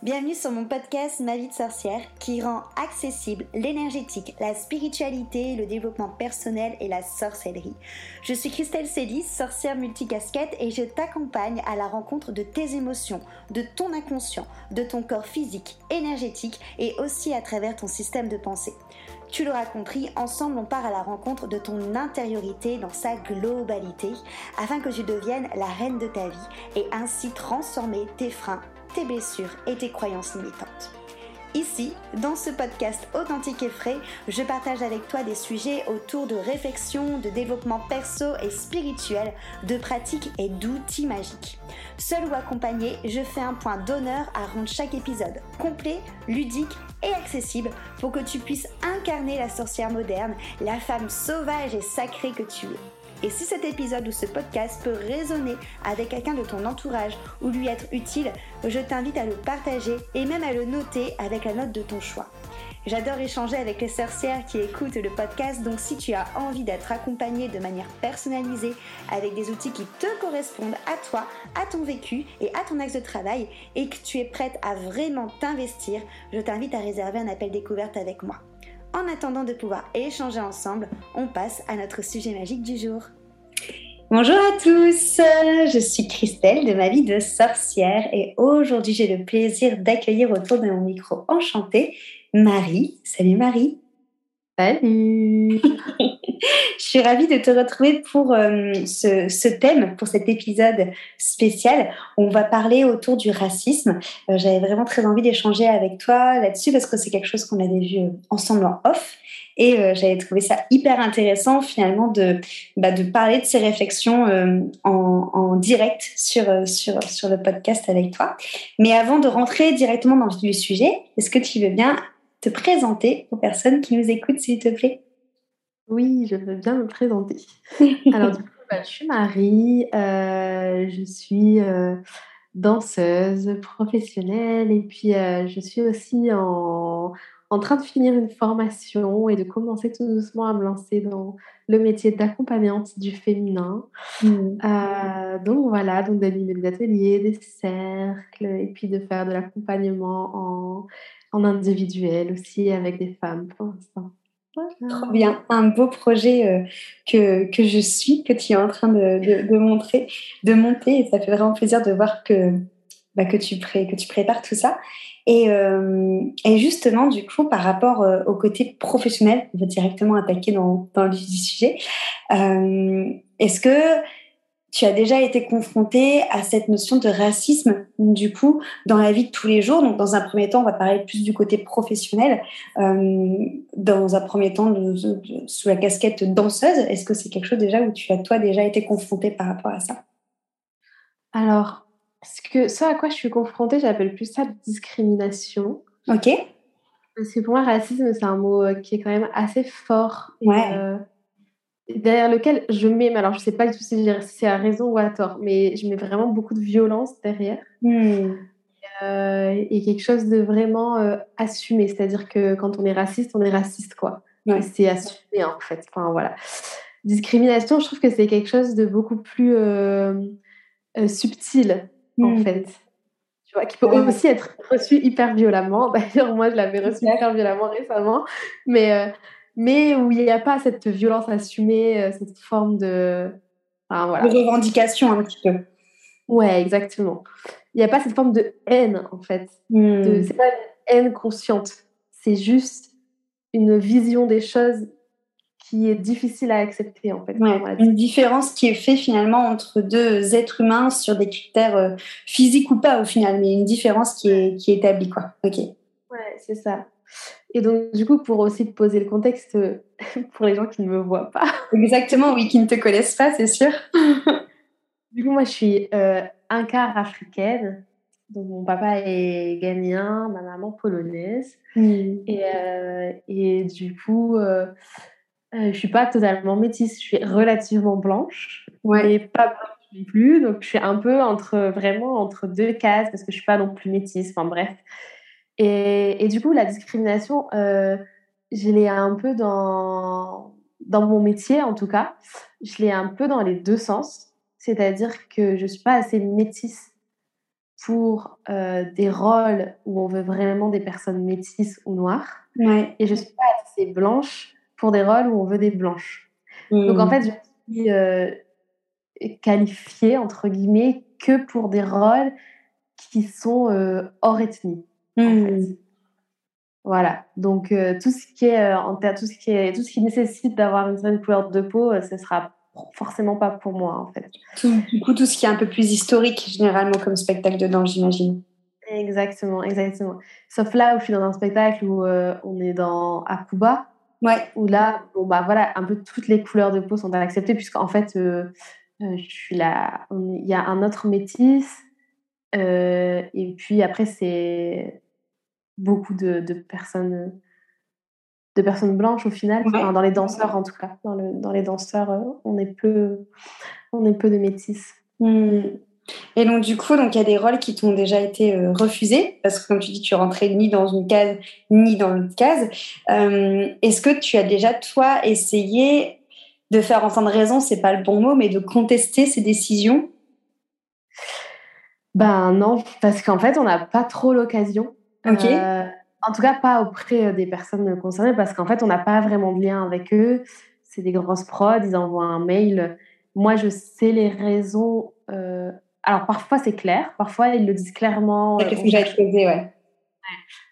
Bienvenue sur mon podcast Ma vie de sorcière qui rend accessible l'énergétique, la spiritualité, le développement personnel et la sorcellerie. Je suis Christelle Célis, sorcière multicasquette et je t'accompagne à la rencontre de tes émotions, de ton inconscient, de ton corps physique, énergétique et aussi à travers ton système de pensée. Tu l'auras compris, ensemble on part à la rencontre de ton intériorité dans sa globalité afin que tu deviennes la reine de ta vie et ainsi transformer tes freins tes blessures et tes croyances limitantes. Ici, dans ce podcast authentique et frais, je partage avec toi des sujets autour de réflexion, de développement perso et spirituel, de pratiques et d'outils magiques. Seul ou accompagné, je fais un point d'honneur à rendre chaque épisode complet, ludique et accessible pour que tu puisses incarner la sorcière moderne, la femme sauvage et sacrée que tu es. Et si cet épisode ou ce podcast peut résonner avec quelqu'un de ton entourage ou lui être utile, je t'invite à le partager et même à le noter avec la note de ton choix. J'adore échanger avec les sorcières qui écoutent le podcast, donc si tu as envie d'être accompagnée de manière personnalisée avec des outils qui te correspondent à toi, à ton vécu et à ton axe de travail, et que tu es prête à vraiment t'investir, je t'invite à réserver un appel découverte avec moi. En attendant de pouvoir échanger ensemble, on passe à notre sujet magique du jour. Bonjour à tous, je suis Christelle de ma vie de sorcière et aujourd'hui j'ai le plaisir d'accueillir autour de mon micro enchanté Marie. Salut Marie. Salut Je suis ravie de te retrouver pour euh, ce, thème, pour cet épisode spécial. On va parler autour du racisme. Euh, j'avais vraiment très envie d'échanger avec toi là-dessus parce que c'est quelque chose qu'on avait vu ensemble en off. Et euh, j'avais trouvé ça hyper intéressant finalement de, bah, parler de ces réflexions en, direct sur le podcast avec toi. Mais avant de rentrer directement dans le sujet, est-ce que tu veux bien te présenter aux personnes qui nous écoutent, s'il te plaît Oui, je veux bien me présenter. Alors, du coup, bah, je suis Marie, euh, je suis euh, danseuse professionnelle et puis euh, je suis aussi en, en train de finir une formation et de commencer tout doucement à me lancer dans le métier d'accompagnante du féminin. Mmh. donc voilà, donc d'animer des ateliers, des cercles et puis de faire de l'accompagnement en en individuel aussi avec des femmes pour l'instant. Trop bien, un beau projet euh, que, que je suis, que tu es en train de, de, montrer, de monter, et ça fait vraiment plaisir de voir que, bah, que, tu, pré, que tu prépares tout ça. Et, euh, et, justement, du coup, par rapport euh, au côté professionnel, on va directement attaquer dans, dans le sujet. Est-ce que tu as déjà été confronté à cette notion de racisme, du coup, dans la vie de tous les jours. Donc, dans un premier temps, on va parler plus du côté professionnel. Euh, dans un premier temps, sous la casquette danseuse, est-ce que c'est quelque chose déjà où tu as, toi, déjà été confronté par rapport à ça? Alors, ce, que, ce à quoi je suis confrontée, j'appelle plus ça discrimination. Ok. Parce que pour moi, racisme, c'est un mot euh, qui est quand même assez fort. ouais. Euh, derrière lequel je mets, mais alors je sais pas du tout si c'est à raison ou à tort, mais je mets vraiment beaucoup de violence derrière. Hmm. Euh, et quelque chose de vraiment euh, assumé, c'est-à-dire que quand on est raciste, on est raciste, quoi. C'est assumé, en fait. Enfin, voilà. Discrimination, je trouve que c'est quelque chose de beaucoup plus euh, subtil, en hmm. fait. Tu vois, qui peut aussi être reçu hyper violemment. D'ailleurs, moi, je l'avais reçu hyper violemment récemment. Mais mais où il n'y a pas cette violence assumée, euh, cette forme de. Enfin, voilà. De revendication un petit peu. Ouais, exactement. Il n'y a pas cette forme de haine, en fait. Hmm. C'est pas une haine consciente. C'est juste une vision des choses qui est difficile à accepter, en fait. une différence qui est faite finalement entre deux êtres humains sur des critères euh, physiques ou pas, au final, mais une différence qui est, qui est établie, quoi. Ok. Ouais, c'est ça. Et donc, du coup, pour aussi te poser le contexte pour les gens qui ne me voient pas. Exactement, oui, qui ne te connaissent pas, c'est sûr. du coup, moi, je suis euh, un quart africaine. Donc, mon papa est ghanéen, ma maman polonaise. Hmm. Et, euh, et, du coup, euh, je suis pas totalement métisse. Je suis relativement blanche, ouais. mais pas blanche non plus. Donc, je suis un peu entre, vraiment entre deux cases parce que je suis pas non plus métisse. Enfin, bref. Et, du coup, la discrimination, euh, je l'ai un peu dans, dans mon métier, en tout cas, je l'ai un peu dans les deux sens. C'est-à-dire que je ne suis pas assez métisse pour des rôles où on veut vraiment des personnes métisses ou noires. Ouais. Et je suis pas assez blanche pour des rôles où on veut des blanches. Donc en fait, je suis euh, qualifiée, entre guillemets, que pour des rôles qui sont euh, hors ethnie. En Mmh. fait. Voilà. Donc euh, tout ce qui est euh, en tout ce qui est tout ce qui nécessite d'avoir une certaine couleur de peau, euh, ce sera forcément pas pour moi en fait. Tout, du coup, tout ce qui est un peu plus historique, généralement, comme spectacle dedans, j'imagine. Exactement, exactement. Sauf là où je suis dans un spectacle où on est dans à Cuba, Ouais. où là, bon bah voilà, un peu toutes les couleurs de peau sont acceptées puisqu'en fait, je suis là, il y a un autre métis, et puis après c'est beaucoup de, de personnes, de personnes blanches au final. Ouais. Enfin, dans les danseurs en tout cas, dans, le, dans les danseurs, euh, on est peu, on est peu de métis. Mmh. Et donc, du coup, donc il y a des rôles qui t'ont déjà été euh, refusés, parce que comme tu dis, tu rentrais ni dans une case, ni dans l'autre case. Euh, Est-ce que tu as déjà, toi, essayé de faire entendre raison, c'est pas le bon mot, mais de contester ces décisions? Ben non, parce qu'en fait, on n'a pas trop l'occasion. Ok. Euh, en tout cas, pas auprès euh, des personnes concernées, parce qu'en fait, on n'a pas vraiment de lien avec eux. C'est des grosses prods, ils envoient un mail. Moi, je sais les raisons. euh, Alors, parfois, c'est clair. Parfois, ils le disent clairement. On que te poser, ouais.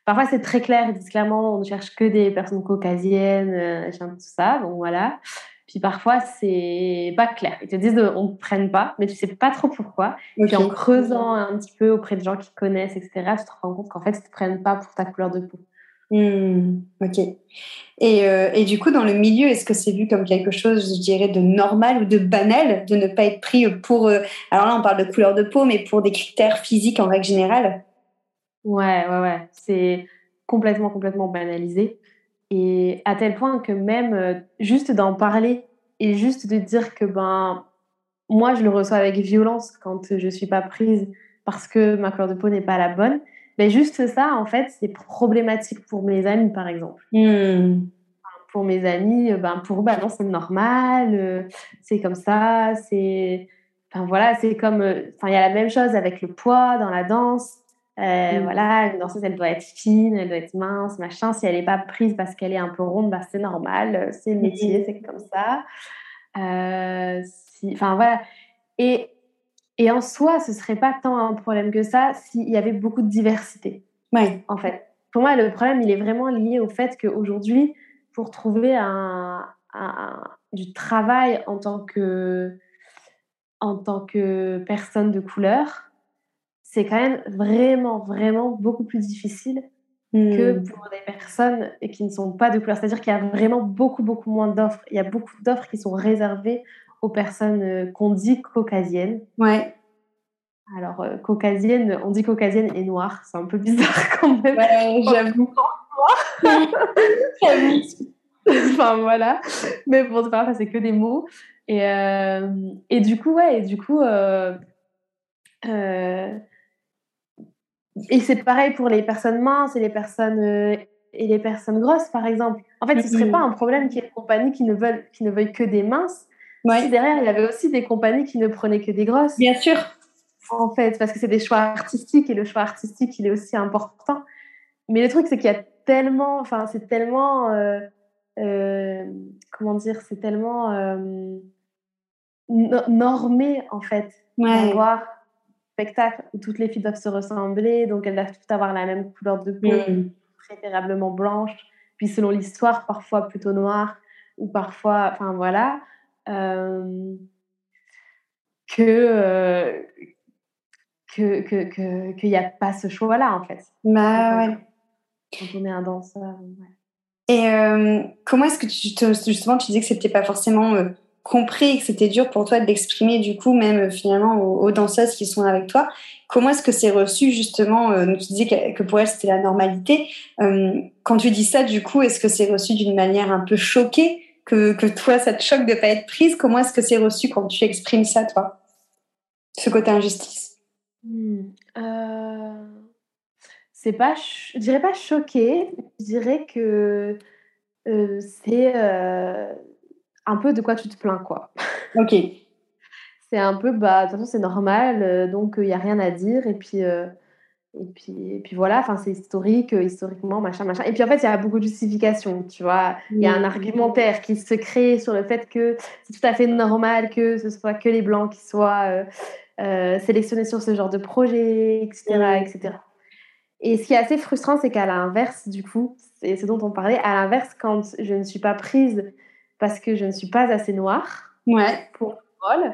Parfois, c'est très clair. Ils disent clairement, on ne cherche que des personnes caucasiennes, tout ça. Donc, voilà. Puis parfois, c'est pas clair. Ils te disent, euh, on ne prenne pas, mais tu sais pas trop pourquoi. Ok. Puis en creusant un petit peu auprès de gens qui connaissent, etc., tu te rends compte qu'en fait, ils ne te prennent pas pour ta couleur de peau. Hmm, ok. Et, euh, et du coup, dans le milieu, est-ce que c'est vu comme quelque chose, je dirais, de normal ou de banal de ne pas être pris pour. euh, alors là, on parle de couleur de peau, mais pour des critères physiques en règle générale? Ouais, ouais, ouais. C'est complètement, complètement banalisé. Et à tel point que même euh, juste d'en parler et juste de dire que ben moi je le reçois avec violence quand je suis pas prise parce que ma couleur de peau n'est pas la bonne, mais juste ça en fait c'est problématique pour mes amis par exemple. Hmm, Pour mes amis, euh, ben pour eux, ben non c'est normal, euh, c'est comme ça, c'est enfin voilà c'est comme enfin il y a la même chose avec le poids dans la danse. Euh, Mm. Voilà, une danseuse, elle doit être fine, elle doit être mince, machin. Si elle n'est pas prise parce qu'elle est un peu ronde, bah, c'est normal, euh, c'est le métier, Mhm. c'est comme ça. Euh, si, enfin voilà. Et, et en soi, ce serait pas tant un problème que ça s'il y avait beaucoup de diversité, ouais. en fait. Pour moi, le problème, il est vraiment lié au fait qu'aujourd'hui, pour trouver un, un- du travail en tant que, en tant que personne de couleur, c'est quand même vraiment, vraiment beaucoup plus difficile que Hmm, pour des personnes qui ne sont pas de couleur. C'est-à-dire qu'il y a vraiment beaucoup, beaucoup moins d'offres. Il y a beaucoup d'offres qui sont réservées aux personnes euh, qu'on dit caucasiennes. ouais. Alors, euh, caucasienne, on dit caucasienne et noire. C'est un peu bizarre quand même. Ouais, j'avoue. enfin, voilà. Mais bon, c'est pas grave, c'est que des mots. Et, euh, et du coup, ouais, et du coup... euh, et c'est pareil pour les personnes minces et les personnes, euh, et les personnes grosses, par exemple. En fait, ce serait pas un problème qu'il y ait des compagnies qui ne, veulent, qui ne veuillent que des minces. Si Ouais. derrière, il y avait aussi des compagnies qui ne prenaient que des grosses. Bien sûr. En fait, parce que c'est des choix artistiques et le choix artistique, il est aussi important. Mais le truc, c'est qu'il y a tellement, enfin, c'est tellement, euh, euh, comment dire, c'est tellement no- normé, en fait, Ouais. d'avoir spectacle où toutes les filles doivent se ressembler, donc elles doivent toutes avoir la même couleur de peau, Hmm, préférablement blanche, puis selon l'histoire, parfois plutôt noire, ou parfois, enfin voilà, euh, que euh, que que que- qu'il n'y a pas ce choix-là en fait. Bah ouais. Quand on est un danseur. ouais. Et euh, comment est-ce que tu te, justement tu disais que c'était pas forcément euh, compris que c'était dur pour toi de l'exprimer du coup même euh, finalement aux, danseuses qui sont avec toi. Comment est-ce que c'est reçu justement euh, Tu disais que, pour elles c'était la normalité. Euh, quand tu dis ça du coup, est-ce que c'est reçu d'une manière un peu choquée que, que toi ça te choque de pas être prise? Comment est-ce que c'est reçu quand tu exprimes ça toi? Ce côté injustice. Hmm, euh, C'est pas, je dirais pas choqué, je dirais que c'est un peu de quoi tu te plains quoi. Ok. C'est un peu, bah, de toute façon, c'est normal, donc il n'y a rien à dire. Et puis, et puis, et puis voilà, enfin, c'est historique, euh, historiquement, machin, machin. Et puis en fait, il y a beaucoup de justifications, tu vois. Il y a un argumentaire qui se crée sur le fait que c'est tout à fait normal que ce soit que les blancs qui soient euh, euh, sélectionnés sur ce genre de projet, etc., etc. Et ce qui est assez frustrant, c'est qu'à l'inverse, du coup, c'est ce dont on parlait, à l'inverse, quand je ne suis pas prise parce que je ne suis pas assez noire ouais. pour le rôle,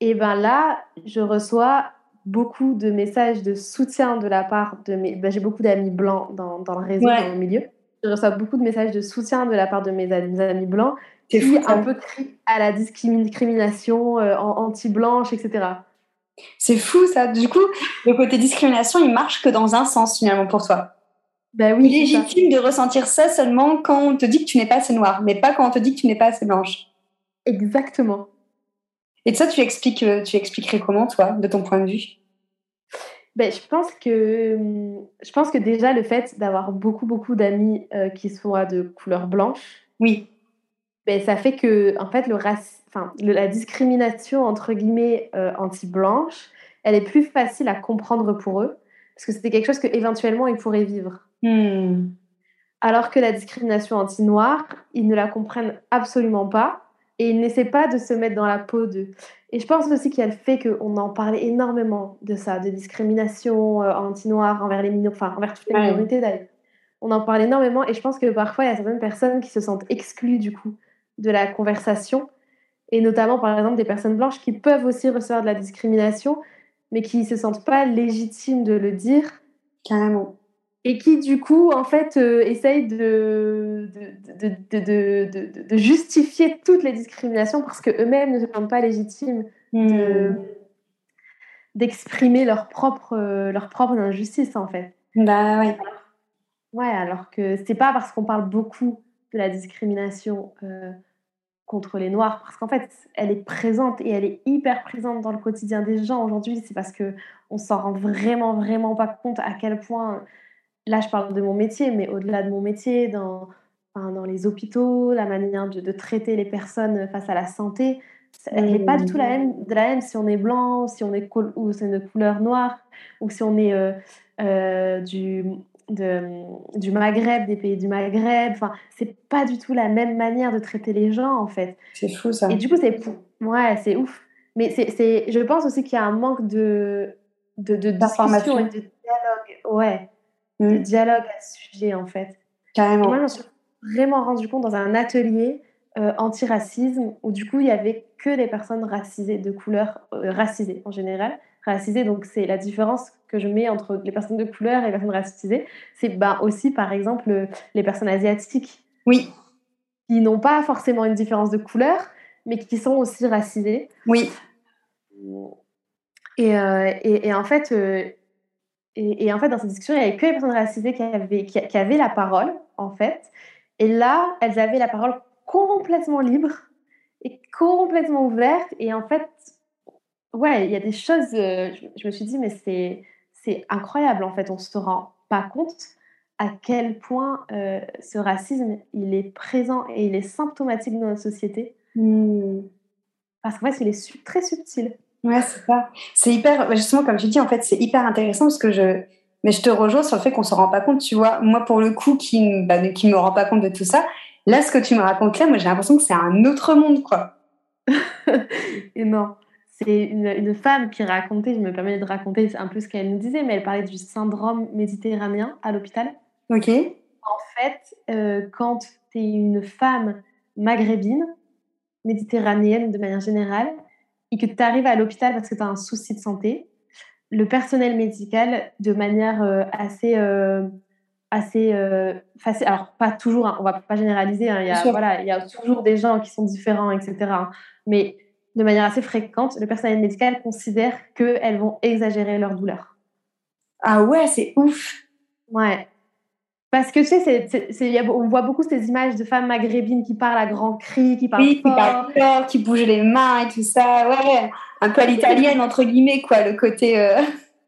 et ben là, je reçois beaucoup de messages de soutien de la part de mes... Ben, j'ai beaucoup d'amis blancs dans, dans, le réseau, dans le milieu. Je reçois beaucoup de messages de soutien de la part de mes amis, amis blancs qui fou, un peu crient à la discrimination euh, anti-blanche, etc. C'est fou ça. Du coup, le côté discrimination, il marche que dans un sens finalement pour toi. Bah oui. légitime de ressentir ça seulement quand on te dit que tu n'es pas assez noire, mais pas quand on te dit que tu n'es pas assez blanche. Exactement. Et ça, tu expliques, euh, tu expliquerais comment, toi, de ton point de vue? Ben, je pense que hum, je pense que déjà le fait d'avoir beaucoup beaucoup d'amis euh, qui soient de couleur blanche, oui, ben, ça fait que en fait le enfin la discrimination entre guillemets euh, anti-blanche, elle est plus facile à comprendre pour eux parce que c'était quelque chose que éventuellement ils pourraient vivre. Hmm. Alors que la discrimination anti-noire, ils ne la comprennent absolument pas et ils n'essaient pas de se mettre dans la peau d'eux. Et je pense aussi qu'il y a le fait qu'on en parlait énormément de ça, de discrimination euh, anti-noire envers les minorités, enfin envers toutes les minorités d'ailleurs. On en parle énormément et je pense que parfois il y a certaines personnes qui se sentent exclues du coup de la conversation et notamment par exemple des personnes blanches qui peuvent aussi recevoir de la discrimination mais qui ne se sentent pas légitimes de le dire. Carrément et qui du coup en fait euh, essayent de de, de, justifier toutes les discriminations parce que eux-mêmes ne se sentent pas légitimes hmm. d'exprimer leur propre euh, leur propre injustice en fait. Bah ouais. Ouais, alors que c'est pas parce qu'on parle beaucoup de la discrimination euh, contre les Noirs, parce qu'en fait, elle est présente et elle est hyper présente dans le quotidien des gens aujourd'hui. C'est parce que on s'en rend vraiment, vraiment pas compte à quel point là, je parle de mon métier, mais au-delà de mon métier, dans, dans les hôpitaux, la manière de, traiter les personnes face à la santé, elle n'est pas du tout la même, de la même si on est blanc, si on est ou c'est de couleur noire, ou si on est euh, euh, du, du Maghreb, des pays du Maghreb. Enfin, c'est pas du tout la même manière de traiter les gens, en fait. C'est fou, ça. Et du coup, c'est ouais, c'est ouf. Mais c'est, je pense aussi qu'il y a un manque de, de, de discussion et de dialogue. Ouais de mm. dialogue à ce sujet, en fait. Carrément. moi, je me suis vraiment rendu compte dans un atelier euh, anti-racisme où, du coup, il y avait que les personnes racisées, de couleur euh, racisées en général. Racisées, donc c'est la différence que je mets entre les personnes de couleur et les personnes racisées. C'est ben, aussi, par exemple, les personnes asiatiques. Oui. Qui n'ont pas forcément une différence de couleur, mais qui sont aussi racisées. Oui. Et, euh, et, et, en fait, et, en fait, dans cette discussion, il n'y avait que les personnes racisées qui avaient, qui, avaient la parole, en fait. Et là, elles avaient la parole complètement libre et complètement ouverte. Et en fait, ouais, il y a des choses, euh, je, me suis dit, mais c'est, c'est incroyable, en fait. On ne se rend pas compte à quel point euh, ce racisme, il est présent et il est symptomatique dans notre société. Hmm. Parce qu'en fait, il est très subtil. Ouais, c'est ça. C'est hyper, bah, justement, comme tu dis, en fait, c'est hyper intéressant parce que je, mais je te rejoins sur le fait qu'on se rend pas compte, tu vois. Moi, pour le coup, qui, bah, qui me rend pas compte de tout ça, là, ce que tu me racontes là, moi, j'ai l'impression que c'est un autre monde, quoi. Et non. C'est une, une, femme qui racontait, je me permets de raconter un peu ce qu'elle nous disait, mais elle parlait du syndrome méditerranéen à l'hôpital. Ok. En fait, euh, quand tu es une femme maghrébine, méditerranéenne de manière générale, et que tu arrives à l'hôpital parce que tu as un souci de santé, le personnel médical, de manière euh, assez, euh, assez euh, facile, alors pas toujours, hein, on va pas généraliser, hein, il, y a, voilà, il y a toujours des gens qui sont différents, etc. Hein, mais de manière assez fréquente, le personnel médical considère qu'elles vont exagérer leur douleur. Ah ouais, c'est ouf. Ouais. Parce que tu sais, on voit beaucoup ces images de femmes maghrébines qui parlent à grands cris, qui parlent oui, fort. qui parlent fort, qui bougent les mains et tout ça. Ouais, un peu à l'italienne, entre guillemets, quoi, le côté. Euh.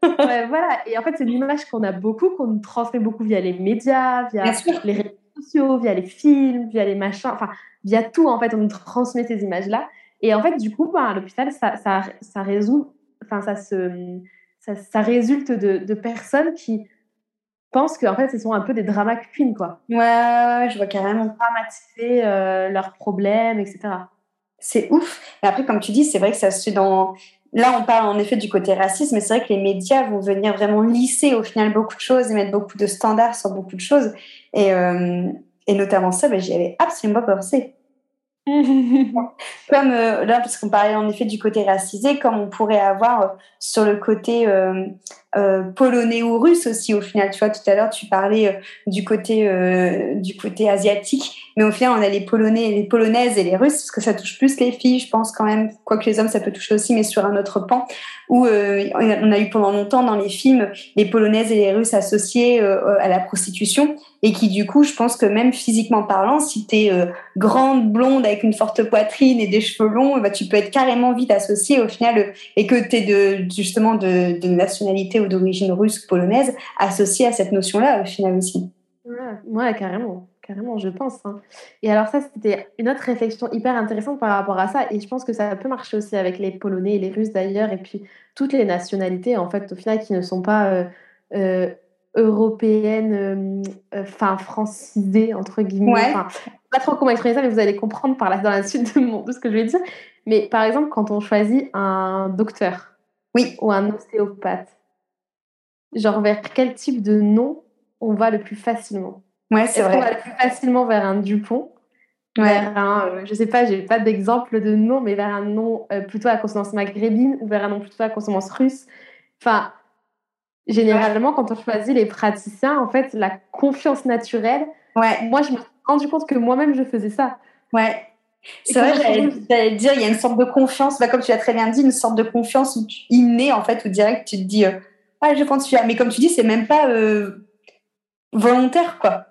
ouais, voilà. Et en fait, c'est une image qu'on a beaucoup, qu'on transmet beaucoup via les médias, via les réseaux sociaux, via les films, via les machins, enfin, via tout, en fait, on nous transmet ces images-là. Et en fait, du coup, ben, à l'hôpital, ça, ça, ça résout, enfin, ça se, ça, ça résulte de, de, personnes qui pensent qu'en fait, ce sont un peu des drama queens, quoi. Ouais, je vois carrément. Dramatiser euh, leurs problèmes, etc. C'est ouf. Et après, comme tu dis, c'est vrai que ça se fait dans. Là, on parle en effet du côté racisme, mais c'est vrai que les médias vont venir vraiment lisser au final beaucoup de choses et mettre beaucoup de standards sur beaucoup de choses. Et, euh, et notamment ça, ben, j'y avais absolument pas pensé. comme euh, là, parce qu'on parlait en effet du côté racisé, comme on pourrait avoir euh, sur le côté euh, euh, polonais ou russe aussi au final. Tu vois, tout à l'heure tu parlais euh, du côté du côté asiatique, mais au final on a les polonais, les polonaises et les russes parce que ça touche plus les filles, je pense quand même. Quoique les hommes ça peut toucher aussi, mais sur un autre pan où on a eu pendant longtemps dans les films les polonaises et les russes associés à la prostitution et qui du coup, je pense que même physiquement parlant, si tu es grande, blonde, avec une forte poitrine et des cheveux longs, bah, tu peux être carrément vite associé au final et que tu es de, justement de, de nationalité ou d'origine russe, polonaise, associé à cette notion-là au final aussi. Ouais, carrément, carrément, je pense. Hein. Et alors ça, c'était une autre réflexion hyper intéressante par rapport à ça, et je pense que ça peut marcher aussi avec les Polonais et les Russes d'ailleurs, et puis toutes les nationalités en fait, au final, qui ne sont pas euh, euh, européennes, euh, enfin francisées entre guillemets. Ouais. Pas trop comment exprimer ça, mais vous allez comprendre par là dans la suite de, mon, de ce que je vais dire. Mais par exemple, quand on choisit un docteur, oui, ou un ostéopathe genre vers quel type de nom on va le plus facilement? Ouais, c'est vrai. On va le plus facilement vers un Dupont, ouais. vers un, euh, je sais pas, j'ai pas d'exemple de nom, mais vers un nom euh, plutôt à consonance maghrébine ou vers un nom plutôt à consonance russe? Enfin, généralement, quand on choisit les praticiens, en fait, la confiance naturelle. Ouais. Moi, je me suis rendu compte que moi-même, je faisais ça. Ouais. C'est vrai, j'allais dire, il y a une sorte de confiance, bah, comme tu l'as très bien dit, une sorte de confiance innée, en fait, où direct, tu te dis, euh, ah, je pense celui-là. Mais comme tu dis, c'est même pas euh, volontaire, quoi.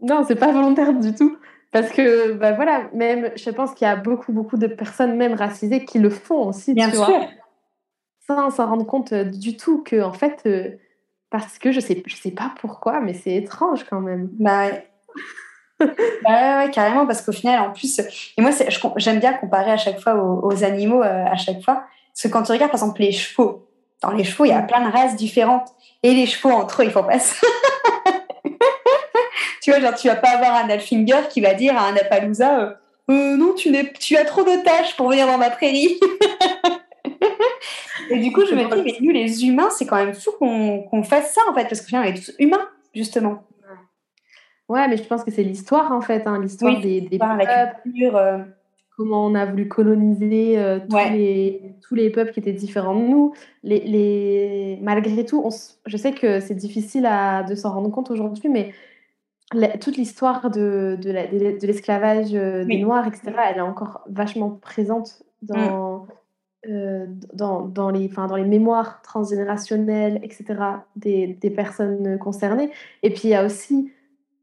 Non, c'est pas volontaire du tout. Parce que, bah voilà, même, je pense qu'il y a beaucoup, beaucoup de personnes, même racisées, qui le font aussi, Bien tu sûr. vois. Sans s'en rendre compte euh, du tout que, en fait, euh, parce que je sais, je sais pas pourquoi, mais c'est étrange quand même. Bah ouais. bah ouais, carrément, parce qu'au final, en plus, et moi, j'aime bien comparer à chaque fois aux, aux animaux, à chaque fois. Parce que quand tu regardes, par exemple, les chevaux, dans les chevaux, il y a plein de races différentes. Et les chevaux entre eux, ils font pas ça. tu vois, genre, tu vas pas avoir un Alfinger qui va dire à un Appaloosa euh, euh, Non, tu, tu as trop de tâches pour venir dans ma prairie. Et du coup, je me dis, mais nous, les humains, c'est quand même fou qu'on fasse ça, en fait, parce que finalement, on est tous humains, justement. Ouais, mais je pense que c'est l'histoire, en fait, hein, l'histoire des, des peuples. La culture, euh comment on a voulu coloniser euh, tous, les, tous les peuples qui étaient différents de nous. Les, les... Malgré tout, on je sais que c'est difficile à, de s'en rendre compte aujourd'hui, mais toute l'histoire de, de l'esclavage euh, des Noirs, etc., elle est encore vachement présente dans, mm. euh, dans, dans, les, dans les mémoires transgénérationnelles, etc., des, des personnes concernées. Et puis, il y a aussi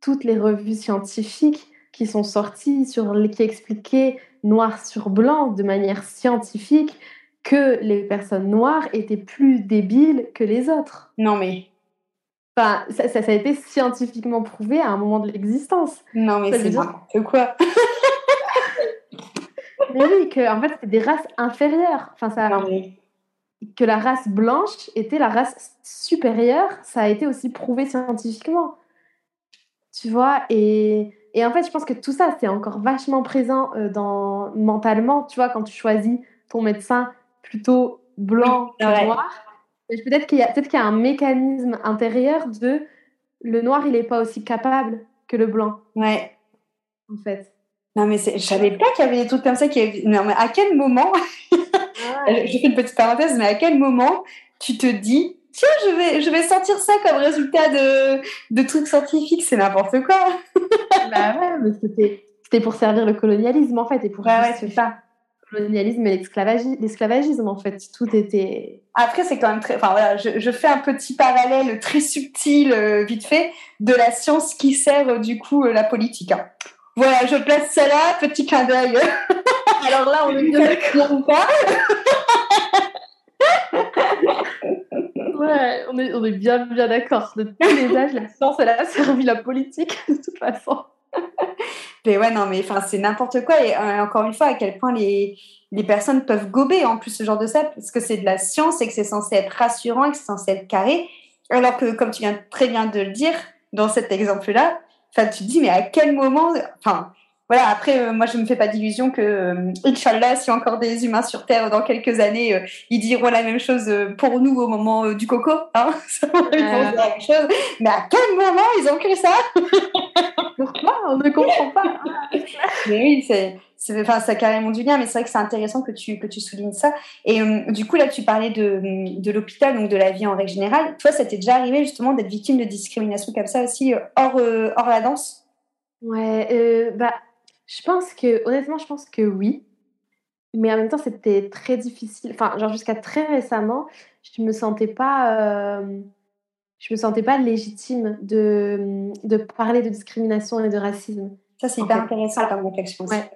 toutes les revues scientifiques qui sont sorties, sur, qui expliquaient noir sur blanc, de manière scientifique, que les personnes noires étaient plus débiles que les autres. Non mais... Enfin, ça, ça, a été scientifiquement prouvé à un moment de l'existence. Non mais c'est n'importe quoi. mais oui, que en fait c'était des races inférieures. Enfin ça. Non, mais... Que la race blanche était la race supérieure, ça a été aussi prouvé scientifiquement. Tu vois, et et en fait, je pense que tout ça, c'est encore vachement présent euh, dans, mentalement. Tu vois, quand tu choisis ton médecin plutôt blanc que noir, peut-être qu'il y, a, peut qu'il y a un mécanisme intérieur de le noir, il n'est pas aussi capable que le blanc. Ouais. En fait. Non, mais je savais pas qu'il y avait des trucs comme ça. Qui Non, mais à quel moment Je fais une petite parenthèse, mais à quel moment tu te dis tiens, je vais, je vais sortir ça comme résultat de, de trucs scientifiques, c'est n'importe quoi. bah ouais, mais c'était, c'était pour servir le colonialisme en fait, et pour ouais, ouais, c'est ça. Le colonialisme et l'esclavagisme en fait, tout était. Après, c'est quand même très. Enfin voilà, je, je, fais un petit parallèle très subtil, euh, vite fait, de la science qui sert euh, du coup euh, la politique. Hein. Voilà, je place ça là, petit clin d'œil. Alors là, on est bien ou pas? Ouais, on est, on est bien, bien d'accord. De tous les âges, la science, elle a servi la politique, de toute façon. Mais ouais, non, mais c'est n'importe quoi. Et euh, encore une fois, à quel point les, les personnes peuvent gober en plus ce genre de ça, parce que c'est de la science et que c'est censé être rassurant et que c'est censé être carré. Alors que, comme tu viens très bien de le dire, dans cet exemple-là, tu te dis, mais à quel moment, enfin, voilà, après, euh, moi, je ne me fais pas d'illusion que, euh, Inch'Allah, si encore des humains sur Terre dans quelques années, euh, ils diront la même chose pour nous au moment du coco. Hein ça la même chose. Mais à quel moment ils ont cru ça? Pourquoi? On ne comprend pas. mais oui, c'est. Enfin, ça a carrément du lien, mais c'est vrai que c'est intéressant que tu, que tu soulignes ça. Et du coup, là, tu parlais de, de l'hôpital, donc de la vie en règle générale. Toi, ça t'est déjà arrivé justement d'être victime de discrimination comme ça aussi, hors, hors la danse? Ouais, bah, je pense que, honnêtement, je pense que oui. Mais en même temps, c'était très difficile. Enfin, genre jusqu'à très récemment, je me sentais pas, je me sentais pas légitime de, de parler de discrimination et de racisme. Ça, c'est hyper intéressant comme réflexion. Ouais.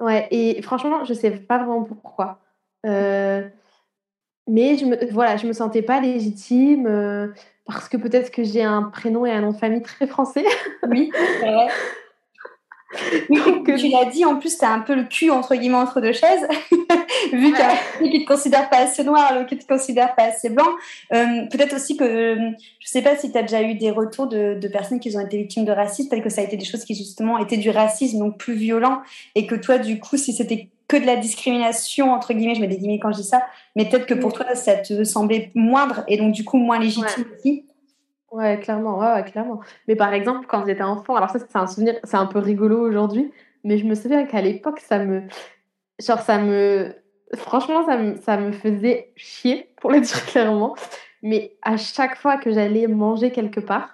ouais. Et franchement, je sais pas vraiment pourquoi. Euh, mais je me, voilà, je me sentais pas légitime euh, parce que peut-être que j'ai un prénom et un nom de famille très français. Oui, c'est vrai. tu l'as dit, en plus, tu as un peu le cul entre guillemets entre deux chaises, vu qu'il y a qui te considèrent pas assez noir, l'autre qui te considère pas assez blanc. Euh, peut-être aussi que, euh, je sais pas si tu as déjà eu des retours de, personnes qui ont été victimes de racisme, peut-être que ça a été des choses qui justement étaient du racisme, donc plus violent, et que toi, du coup, si c'était que de la discrimination, entre guillemets, je mets des guillemets quand je dis ça, mais peut-être que pour toi, ça te semblait moindre et donc du coup moins légitime aussi. Ouais, clairement, ouais, clairement. Mais par exemple, quand j'étais enfant, alors ça, c'est un souvenir, c'est un peu rigolo aujourd'hui, mais je me souviens qu'à l'époque, ça me. Genre, ça me. Franchement, ça me, ça me faisait chier, pour le dire clairement. Mais à chaque fois que j'allais manger quelque part,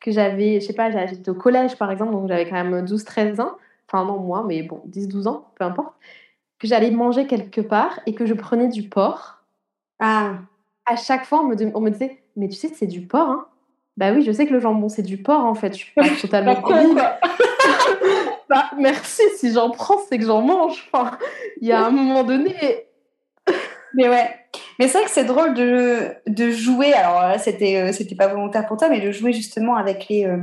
que j'avais, je sais pas, j'étais au collège par exemple, donc j'avais quand même 12-13 ans, enfin non, moi, mais bon, 10-12 ans, peu importe, que j'allais manger quelque part et que je prenais du porc. Ah. À chaque fois, on me, on me disait mais tu sais, c'est du porc, hein Bah oui, je sais que le jambon, c'est du porc, en fait. Je suis pas totalement con, bah, merci, si j'en prends, c'est que j'en mange. Enfin, il y a un moment donné... mais ouais. Mais c'est vrai que c'est drôle de, de jouer. Alors là, c'était, euh, c'était pas volontaire pour toi, mais de jouer justement avec les, euh,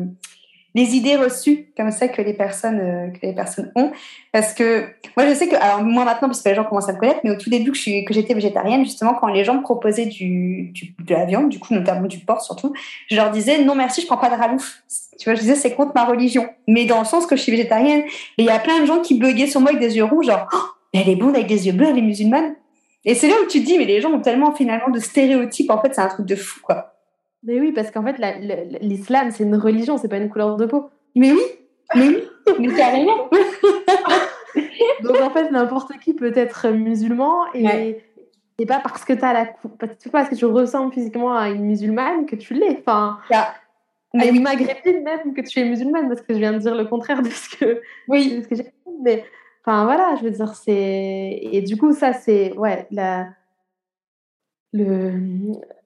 les idées reçues comme ça que les personnes euh, que les personnes ont. Parce que moi je sais que alors moi maintenant parce que les gens commencent à me connaître mais au tout début que j'étais végétarienne justement quand les gens me proposaient du, de la viande du coup notamment du porc surtout je leur disais non merci je prends pas de ralouf tu vois je disais c'est contre ma religion. Mais dans le sens que je suis végétarienne. Et il y a plein de gens qui buguaient sur moi avec des yeux rouges genre oh, elle est bonne avec des yeux bleus elle est musulmane. Et c'est là où tu te dis mais les gens ont tellement finalement de stéréotypes en fait c'est un truc de fou quoi mais oui, parce qu'en fait, l'islam, c'est une religion, c'est pas une couleur de peau. Mais oui, mais oui, mais carrément. Donc en fait, n'importe qui peut être musulman et, et pas parce que as la pas parce que tu ressembles physiquement à une musulmane que tu l'es. Enfin, à une maghrébine même que tu es musulmane parce que je viens de dire le contraire de ce que oui. de ce que j'ai mais enfin voilà, je veux dire c'est et du coup ça c'est ouais la le,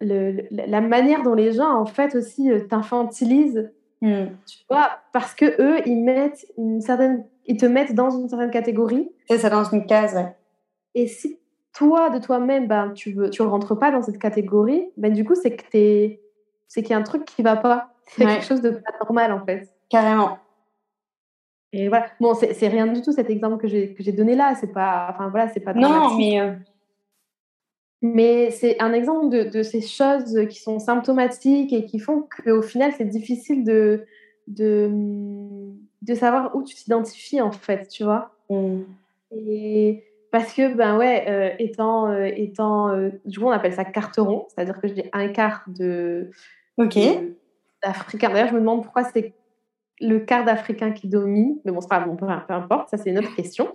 le, la manière dont les gens, en fait, aussi euh, t'infantilisent, mmh. tu vois, parce que eux, ils mettent une certaine, ils te mettent dans une certaine catégorie. C'est ça, dans une case, ouais. Et si toi, de toi-même, ben, tu veux, tu rentres pas dans cette catégorie, ben, du coup, c'est que t'es, c'est qu'il y a un truc qui va pas. C'est quelque chose de pas normal, en fait. Carrément. Et voilà. Bon, c'est rien du tout cet exemple que j'ai donné là. C'est pas, enfin voilà, c'est pas. Non, mais euh, mais c'est un exemple de, ces choses qui sont symptomatiques et qui font qu'au final, c'est difficile de, de, de, savoir où tu t'identifies, en fait, tu vois. Mm. Et parce que, ben ouais, euh, étant, euh, étant euh, du coup, on appelle ça carteron, c'est-à-dire que j'ai un quart de. Ok. D'Africain. D'ailleurs, je me demande pourquoi c'est le quart d'Africain qui domine. Mais bon, c'est pas bon, peu, peu, importe, ça c'est une autre question.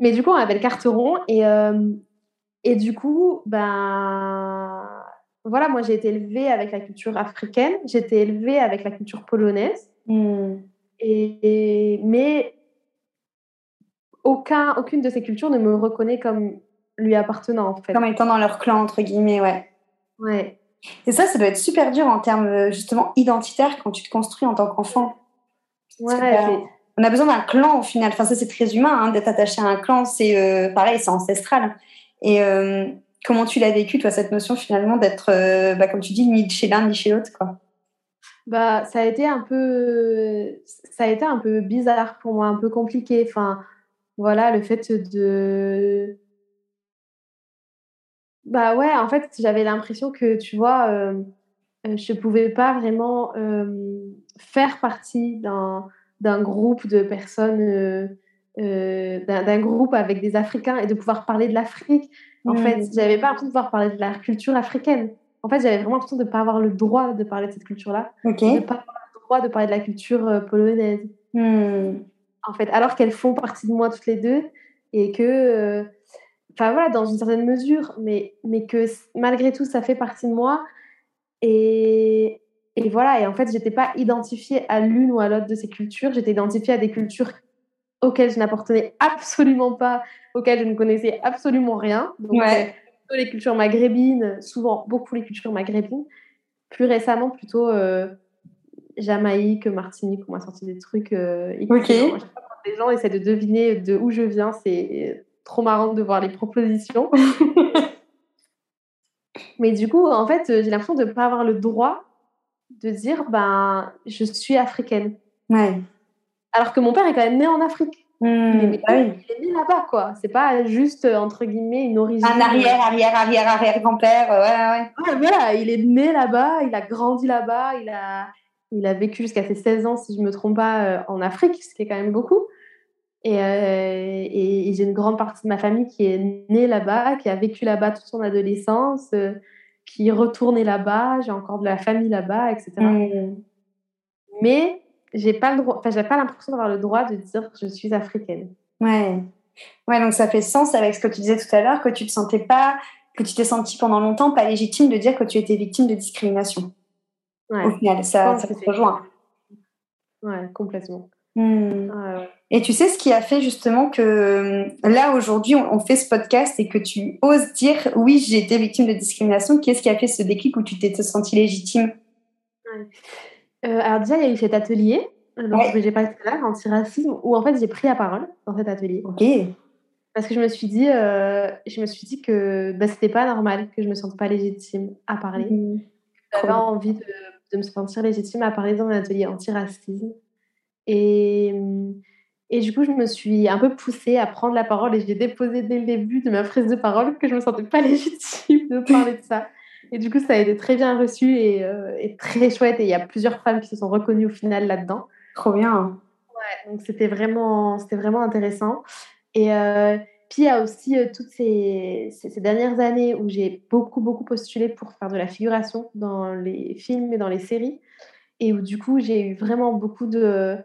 Mais du coup, on appelle carteron. Et, et du coup, ben, voilà, moi j'ai été élevée avec la culture africaine, j'ai été élevée avec la culture polonaise. Hmm. Et, mais aucun, aucune de ces cultures ne me reconnaît comme lui appartenant, en fait. Comme étant dans leur clan, entre guillemets, ouais. Ouais. Et ça, ça doit être super dur en termes justement identitaires quand tu te construis en tant qu'enfant. Ouais, on a besoin d'un clan au final. Enfin, ça, c'est très humain hein, d'être attaché à un clan. C'est euh, pareil, c'est ancestral. Et euh, comment tu l'as vécu, toi, cette notion finalement d'être, euh, bah, comme tu dis, ni chez l'un ni chez l'autre, quoi? Bah, ça a été un peu, ça a été un peu bizarre pour moi, un peu compliqué. Enfin, voilà, le fait de, bah ouais, en fait, j'avais l'impression que, tu vois, euh, je pouvais pas vraiment euh, faire partie d'un groupe de personnes, d'un groupe avec des Africains et de pouvoir parler de l'Afrique. En fait, mmh. j'avais pas l'impression de pouvoir parler de la culture africaine. En fait, j'avais vraiment l'impression de ne pas avoir le droit de parler de cette culture-là. Ok. De ne pas avoir le droit de parler de la culture euh, polonaise. Hmm. En fait, alors qu'elles font partie de moi toutes les deux et que, euh, enfin voilà, dans une certaine mesure, mais, mais que malgré tout, ça fait partie de moi. Et, et voilà, et en fait, j'étais pas identifiée à l'une ou à l'autre de ces cultures. J'étais identifiée à des cultures auxquelles je n'appartenais absolument pas, auxquelles je ne connaissais absolument rien. Donc, ouais. Euh, les cultures maghrébines, souvent beaucoup les cultures maghrébines. Plus récemment, plutôt euh, Jamaïque, Martinique, on m'a sorti des trucs. Euh, ok. Les gens essaient de deviner de où je viens, c'est trop marrant de voir les propositions. Mais du coup, en fait, j'ai l'impression de ne pas avoir le droit de dire ben, je suis africaine. Ouais. Alors que mon père est quand même né en Afrique. Mmh, il, est, né là-bas, quoi. C'est pas juste, euh, entre guillemets, une origine. Un arrière, arrière, arrière, arrière grand-père. Euh, ouais, ouais. ouais, voilà, il est né là-bas, il a grandi là-bas, il a, il a vécu jusqu'à ses 16 ans, si je me trompe pas, euh, en Afrique, ce qui est quand même beaucoup. Et, et, j'ai une grande partie de ma famille qui est née là-bas, qui a vécu là-bas toute son adolescence, qui est retournée là-bas, j'ai encore de la famille là-bas, etc. Mmh. Mais j'ai pas le droit, enfin, j'ai pas l'impression d'avoir le droit de dire que je suis africaine. Ouais. Ouais, donc ça fait sens avec ce que tu disais tout à l'heure, que tu te sentais pas, que tu t'es senti pendant longtemps pas légitime de dire que tu étais victime de discrimination. Ouais. Au final, ça, ça se rejoint. Ouais, complètement. Hmm. Et tu sais ce qui a fait justement que euh, là aujourd'hui on, fait ce podcast et que tu oses dire oui j'ai été victime de discrimination. Qu'est-ce qui a fait ce déclic où tu t'es senti légitime? Ouais. Euh, alors déjà, il y a eu cet atelier euh, dont j'ai parlé tout à l'heure, anti-racisme, où en fait j'ai pris la parole dans cet atelier. Ok. Parce que je me suis dit, euh, je me suis dit que bah, c'était pas normal que je me sente pas légitime à parler. Mmh. J'avais envie de, de, me sentir légitime à parler dans un atelier anti-racisme. Et, et du coup, je me suis un peu poussée à prendre la parole et j'ai déposé dès le début de ma prise de parole que je me sentais pas légitime de parler de ça. Et du coup, ça a été très bien reçu et, euh, très chouette. Et il y a plusieurs femmes qui se sont reconnues au final là-dedans. Trop bien. Ouais, donc c'était vraiment, c'était vraiment intéressant. Et euh, puis il y a aussi euh, toutes ces, ces, dernières années où j'ai beaucoup, beaucoup postulé pour faire de la figuration dans les films et dans les séries. Et où du coup, j'ai eu vraiment beaucoup de,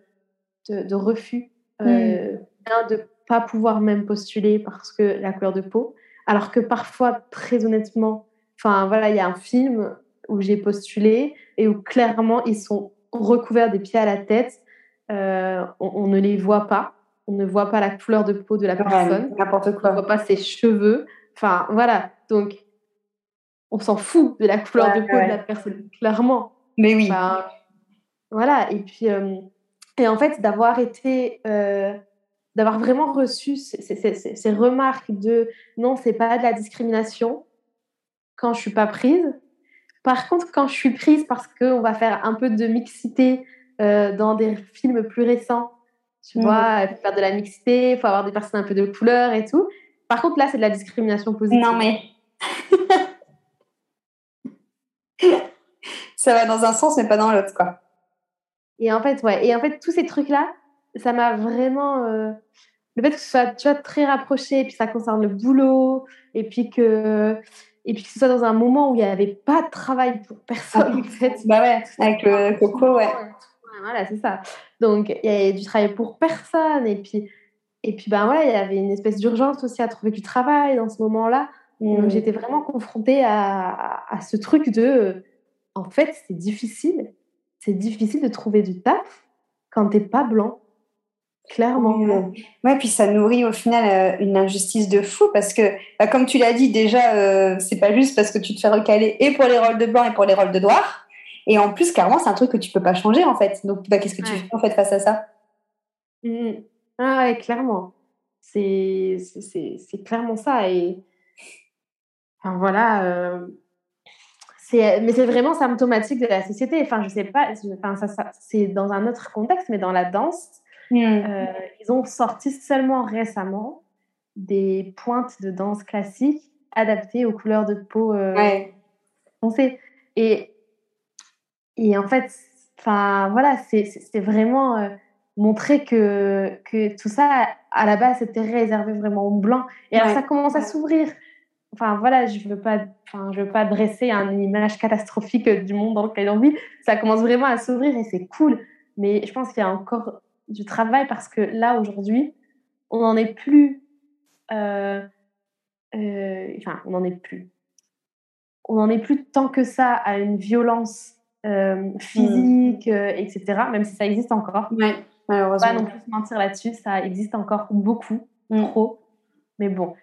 de, refus. Hmm. de ne pas pouvoir même postuler parce que la couleur de peau. Alors que parfois, très honnêtement, Enfin, voilà, il y a un film où j'ai postulé et où clairement ils sont recouverts des pieds à la tête. Euh, on, ne les voit pas. On ne voit pas la couleur de peau de la personne. N'importe quoi. On ne voit pas ses cheveux. Enfin, voilà. Donc, on s'en fout de la couleur de peau de la personne, clairement. Mais oui. voilà. Et puis, euh, et en fait, d'avoir été. Euh, d'avoir vraiment reçu ces, ces, ces, remarques de non, c'est pas de la discrimination, quand je suis pas prise. Par contre, quand je suis prise parce qu'on va faire un peu de mixité euh, dans des films plus récents, tu mmh. vois, il faut faire de la mixité, il faut avoir des personnes un peu de couleur et tout. Par contre, là, c'est de la discrimination positive. Non, mais. ça va dans un sens, mais pas dans l'autre, quoi. Et en fait, ouais. Et en fait, tous ces trucs-là, ça m'a vraiment. Euh, le fait que ce soit tu vois, très rapproché, et puis ça concerne le boulot, et puis que et puis que ce soit dans un moment où il n'y avait pas de travail pour personne, en fait. Bah ouais, avec le coco, ouais. Voilà, c'est ça. Donc, il y avait du travail pour personne. Et puis, et puis ben voilà, il y avait une espèce d'urgence aussi à trouver du travail dans ce moment-là. Donc, mmh. j'étais vraiment confrontée à, à, ce truc de, en fait, c'est difficile. C'est difficile de trouver du taf quand t'es pas blanc. Clairement. Ouais, puis ça nourrit au final euh, une injustice de fou parce que, bah, comme tu l'as dit, déjà, euh, c'est pas juste parce que tu te fais recaler et pour les rôles de blanc et pour les rôles de noir. Et en plus, clairement, c'est un truc que tu peux pas changer en fait. Donc, bah, qu'est-ce que tu fais en fait face à ça? Mmh. Ah ouais, clairement. C'est clairement ça. Et enfin, voilà, euh, mais c'est vraiment symptomatique de la société. Enfin, je sais pas, enfin, ça, ça c'est dans un autre contexte, mais dans la danse, hmm. euh, ils ont sorti seulement récemment des pointes de danse classique adaptées aux couleurs de peau euh, foncées. Et, et en fait, voilà, c'est vraiment euh, montrer que, que tout ça, à la base, c'était réservé vraiment aux blancs. Et alors, ça commence à s'ouvrir enfin voilà, je veux pas, je veux pas dresser une image catastrophique du monde dans lequel on vit. Ça commence vraiment à s'ouvrir et c'est cool. Mais je pense qu'il y a encore du travail parce que là aujourd'hui, on n'en est plus. Euh, euh, enfin, on n'en est plus. On n'en est plus tant que ça à une violence euh, physique, etc. Même si ça existe encore. Ouais, malheureusement. Pas non plus se mentir là-dessus, ça existe encore beaucoup, mm. trop. Mais bon,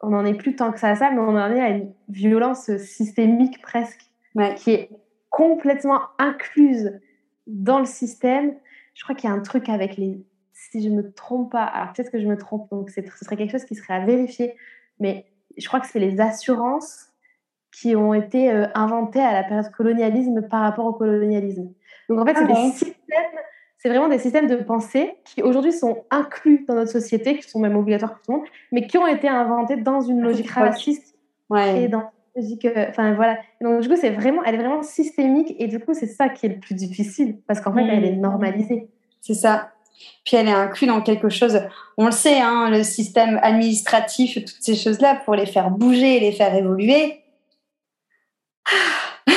on n'en est plus tant que ça à ça, mais on en est à une violence systémique presque, qui est complètement incluse dans le système. Je crois qu'il y a un truc avec les. Si je me trompe pas, alors peut-être que je me trompe, donc ce serait quelque chose qui serait à vérifier, mais je crois que c'est les assurances qui ont été euh, inventées à la période colonialisme par rapport au colonialisme. Donc en fait, c'est ah des systèmes c'est vraiment des systèmes de pensée qui aujourd'hui sont inclus dans notre société, qui sont même obligatoires pour tout le monde, mais qui ont été inventés dans une logique raciste ouais. et dans une logique, euh, enfin voilà. Donc du coup, c'est vraiment, elle est vraiment systémique et du coup, c'est ça qui est le plus difficile parce qu'en fait, elle est mmh. normalisée. C'est ça. Puis elle est inclue dans quelque chose. On le sait, hein, le système administratif, toutes ces choses-là, pour les faire bouger, les faire évoluer.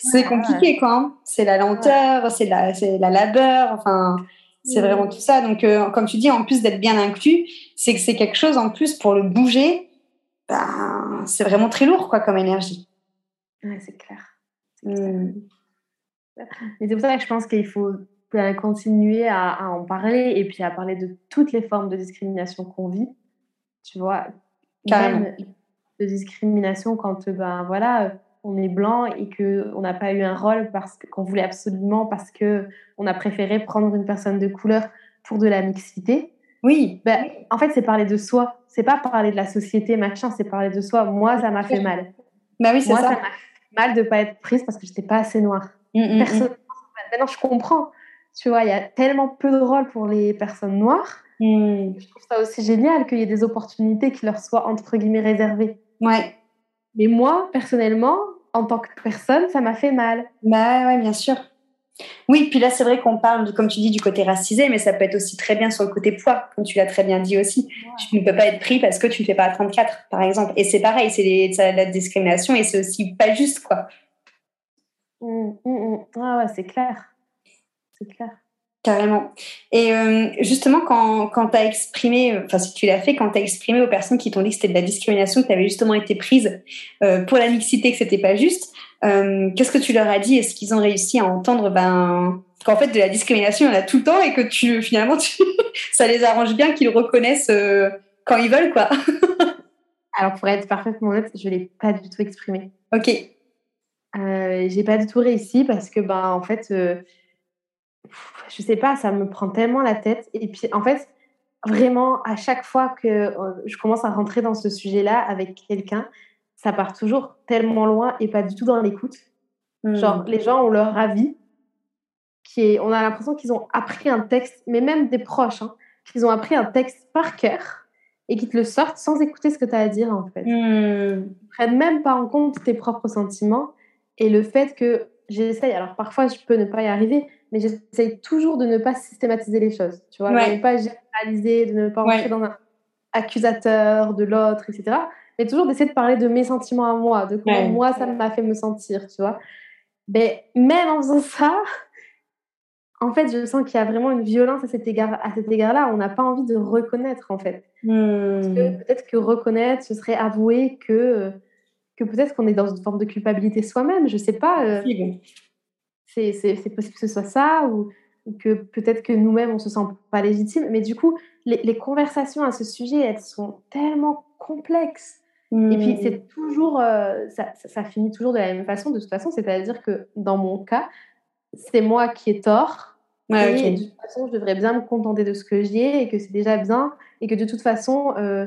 c'est compliqué, quoi. Hein. C'est la lenteur, c'est la, la labeur, enfin, c'est vraiment tout ça. Donc, euh, comme tu dis, en plus d'être bien inclus, c'est que c'est quelque chose en plus pour le bouger. Ben, c'est vraiment très lourd, quoi, comme énergie. Ouais, c'est clair. Mmh. Mais c'est pour ça que je pense qu'il faut ben, continuer à, en parler et puis à parler de toutes les formes de discrimination qu'on vit. Tu vois, carrément. de discrimination quand, ben voilà on est blanc et que on n'a pas eu un rôle parce qu'on voulait absolument parce que on a préféré prendre une personne de couleur pour de la mixité. Oui. Ben, en fait, c'est parler de soi. C'est pas parler de la société, machin. C'est parler de soi. Moi, ça m'a fait mal. Bah oui, c'est Moi, ça. m'a fait mal de pas être prise parce que j'étais pas assez noire. Mmh, mmh, mmh. Maintenant, je comprends. Tu vois, il y a tellement peu de rôles pour les personnes noires. Je trouve ça aussi génial qu'il y ait des opportunités qui leur soient entre guillemets réservées. Ouais. Mais moi, personnellement, en tant que personne, ça m'a fait mal. Bah ouais, bien sûr. Oui, puis là, c'est vrai qu'on parle, comme tu dis, du côté racisé, mais ça peut être aussi très bien sur le côté poids, comme tu l'as très bien dit aussi. Tu ne peux pas être pris parce que tu ne fais pas à 34, par exemple. Et c'est pareil, c'est la discrimination et c'est aussi pas juste, quoi. Mmh, mmh, mmh. Ah ouais, c'est clair. C'est clair. Carrément. Et euh, justement, quand, quand tu as exprimé, enfin si tu l'as fait, quand tu as exprimé aux personnes qui t'ont dit que c'était de la discrimination, que tu avais justement été prise euh, pour la mixité, que c'était pas juste, euh, qu'est-ce que tu leur as dit? Est-ce qu'ils ont réussi à entendre ben, qu'en fait de la discrimination, il y en a tout le temps et que tu, finalement, ça les arrange bien qu'ils reconnaissent quand ils veulent quoi? Alors pour être parfaitement honnête, je ne l'ai pas du tout exprimé. Ok. J'ai pas du tout réussi parce que ben en fait je sais pas, ça me prend tellement la tête. Et puis, en fait, vraiment, à chaque fois que euh, je commence à rentrer dans ce sujet-là avec quelqu'un, ça part toujours tellement loin et pas du tout dans l'écoute. Hmm. Genre, les gens ont leur avis, qui est, on a l'impression qu'ils ont appris un texte, mais même des proches, hein, qu'ils ont appris un texte par cœur et qu'ils te le sortent sans écouter ce que tu as à dire, en fait. Hmm. Ils prennent même pas en compte tes propres sentiments et le fait que j'essaye, alors parfois je peux ne pas y arriver, mais j'essaye toujours de ne pas systématiser les choses, tu vois, de ne pas généraliser, de ne pas entrer dans un accusateur de l'autre, etc. Mais toujours d'essayer de parler de mes sentiments à moi, de comment moi ça m'a fait me sentir, tu vois. Mais même en faisant ça, en fait, je sens qu'il y a vraiment une violence à cet égard, à cet égard-là. On n'a pas envie de reconnaître, en fait. Hmm. peut-être que reconnaître, ce serait avouer que que peut-être qu'on est dans une forme de culpabilité soi-même. Je sais pas. Euh, c'est possible que ce soit ça ou, que peut-être que nous-mêmes on se sent pas légitime. Mais du coup, les, conversations à ce sujet, elles sont tellement complexes. Et puis c'est mmh. toujours, euh, ça, ça, finit toujours de la même façon. De toute façon, c'est-à-dire que dans mon cas, c'est moi qui ai tort. et de toute façon, je devrais bien me contenter de ce que j'ai et que c'est déjà bien et que de toute façon, euh,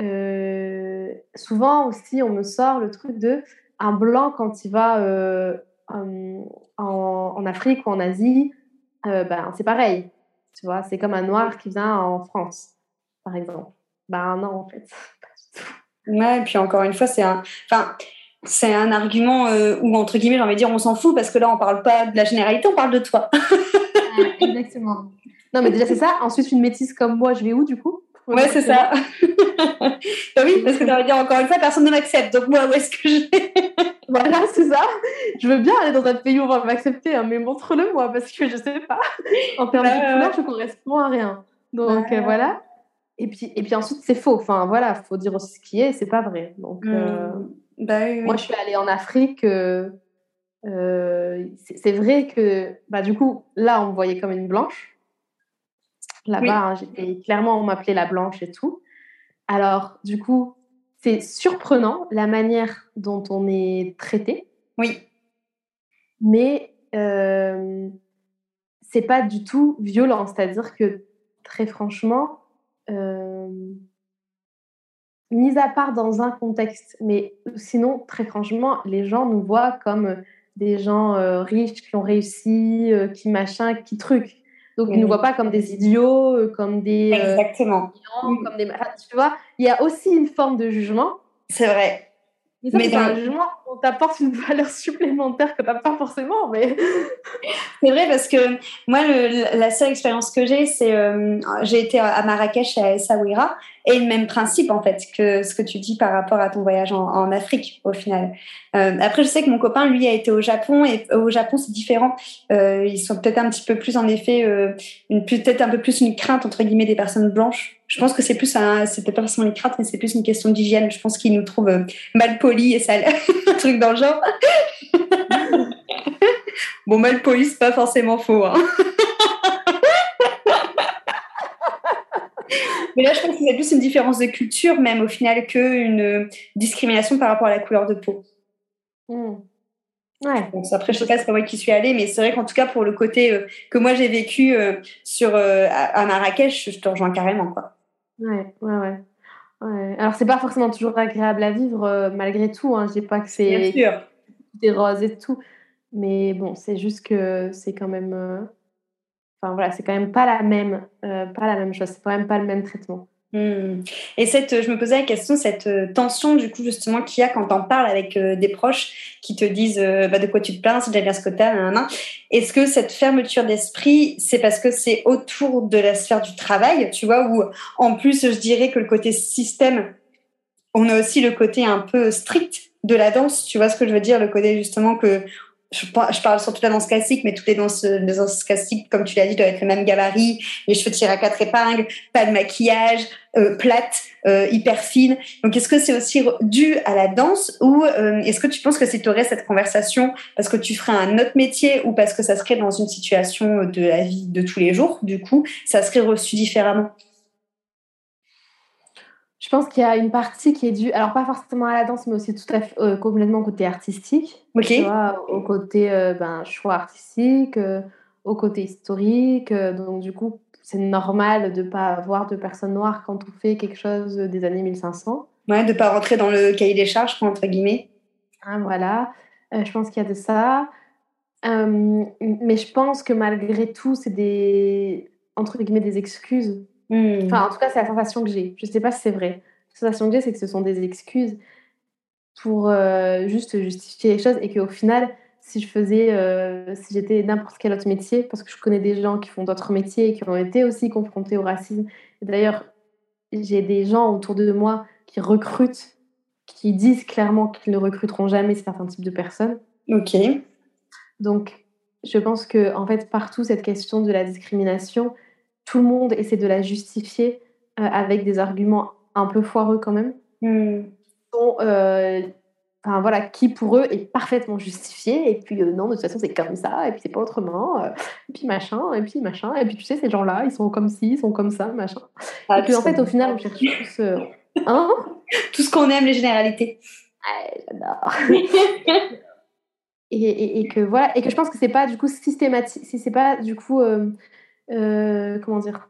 euh, souvent aussi, on me sort le truc de un blanc, quand il va en, en, Afrique ou en Asie, ben, c'est pareil. Tu vois, c'est comme un noir qui vient en France, par exemple. Ben non, en fait, pas du tout. Ouais, et puis encore une fois, c'est un. Enfin, c'est un argument euh, où, entre guillemets, j'ai envie de dire, on s'en fout parce que là, on parle pas de la généralité, on parle de toi. exactement. Non, mais déjà, c'est ça. Ensuite, une métisse comme moi, je vais où du coup? Ouais, c'est ça. bah oui, parce que tu vas dire, encore une fois, personne ne m'accepte. Donc, moi, où est-ce que je vais? Voilà, c'est ça. Je veux bien aller dans un pays où on va m'accepter, hein, mais montre-le moi, parce que je sais pas. En termes de couleur, je correspond à rien. Donc, euh, voilà. Et puis, et puis ensuite, c'est faux. Enfin, voilà, faut dire aussi ce qui est, c'est pas vrai. Donc, euh, hmm. bah moi, je suis allée en Afrique. Euh, euh, c'est vrai que, bah, du coup, là, on me voyait comme une blanche. Là-bas, hein, j'étais clairement, on m'appelait la blanche et tout. Alors, du coup, c'est surprenant la manière dont on est traité. Oui. Mais c'est pas du tout violent. C'est-à-dire que, très franchement, euh, mis à part dans un contexte, mais sinon, très franchement, les gens nous voient comme des gens euh, riches qui ont réussi, euh, qui machin, qui truc. Donc, ils ne nous voient pas comme des idiots, comme des. Exactement. comme des... Tu vois, il y a aussi une forme de jugement. C'est vrai. Mais, dans le jugement, on t'apporte une valeur supplémentaire que tu n'as pas forcément. Mais... c'est vrai parce que moi, la seule expérience que j'ai, c'est euh, j'ai été à Marrakech à Essaouira et le même principe en fait que ce que tu dis par rapport à ton voyage en, Afrique au final. Euh, après, je sais que mon copain, lui, a été au Japon et au Japon, c'est différent. Euh, ils sont peut-être un petit peu plus, en effet, euh, peut-être un peu plus une crainte entre guillemets des personnes blanches. Je pense que c'est plus un, forcément une crainte, mais c'est plus une question d'hygiène. Je pense qu'ils nous trouvent euh, mal polis et sales, truc dans le genre. bon, mal polis, c'est pas forcément faux. Hein. Mais là, je pense que c'est plus une différence de culture, même au final, qu'une discrimination par rapport à la couleur de peau. Mmh. Ouais. après, je sais pas, c'est pas moi qui suis allée, mais c'est vrai qu'en tout cas, pour le côté euh, que moi j'ai vécu euh, sur, euh, à, Marrakech, je te rejoins carrément. Quoi. Ouais, ouais, ouais. Ouais. Alors, c'est pas forcément toujours agréable à vivre, malgré tout. Hein. Je dis pas que c'est des roses et tout. Mais bon, c'est juste que c'est quand même Enfin voilà, c'est quand même pas la même, euh, pas la même chose. C'est quand même pas le même traitement. Hmm. Et cette, je me posais la question, cette euh, tension du coup justement qu'il y a quand on parle avec euh, des proches qui te disent bah, de quoi tu te plains, c'est déjà bien ce que t'as, Est-ce que cette fermeture d'esprit, c'est parce que c'est autour de la sphère du travail, tu vois, ou en plus je dirais que le côté système, on a aussi le côté un peu strict de la danse, tu vois ce que je veux dire, le côté justement que je, parle surtout de la danse classique, mais toutes les danses, les danses classiques, comme tu l'as dit, doivent être le même gabarit, les cheveux tirés à quatre épingles, pas de maquillage, euh, euh, hyper fine. Donc, est-ce que c'est aussi dû à la danse ou euh, est-ce que tu penses que si tu aurais cette conversation parce que tu ferais un autre métier ou parce que ça serait dans une situation de la vie de tous les jours, du coup, ça serait reçu différemment? Je pense qu'il y a une partie qui est due, alors pas forcément à la danse, mais aussi tout à fait euh, complètement au côté artistique. Ok. Tu vois, au côté euh, ben, choix artistique, euh, au côté historique. donc du coup, c'est normal de ne pas avoir de personnes noires quand on fait quelque chose des années 1500. Ouais, de ne pas rentrer dans le cahier des charges, entre guillemets. Ah, voilà. je pense qu'il y a de ça. mais je pense que malgré tout, c'est des entre guillemets des excuses Hmm. Enfin, en tout cas, c'est la sensation que j'ai. Je ne sais pas si c'est vrai. La sensation que j'ai, c'est que ce sont des excuses pour euh, juste justifier les choses et qu'au final, si je faisais, euh, si j'étais n'importe quel autre métier, parce que je connais des gens qui font d'autres métiers et qui ont été aussi confrontés au racisme. D'ailleurs, j'ai des gens autour de moi qui recrutent, qui disent clairement qu'ils ne recruteront jamais certains types de personnes. Ok. Donc, je pense que en fait, partout, cette question de la discrimination, tout le monde essaie de la justifier euh, avec des arguments un peu foireux quand même. Hmm. Euh, enfin, voilà, qui pour eux est parfaitement justifié. Et puis, euh, non, de toute façon, c'est comme ça, et puis c'est pas autrement. et puis machin, et puis machin. Et puis, tu sais, ces gens-là, ils sont comme ci, ils sont comme ça, machin. Ah, et puis, en fait, au final, on cherche tous. hein? Tout ce qu'on aime, les généralités. j'adore. et, et, que voilà, et que je pense que c'est pas du coup systématique, si c'est pas du coup comment dire,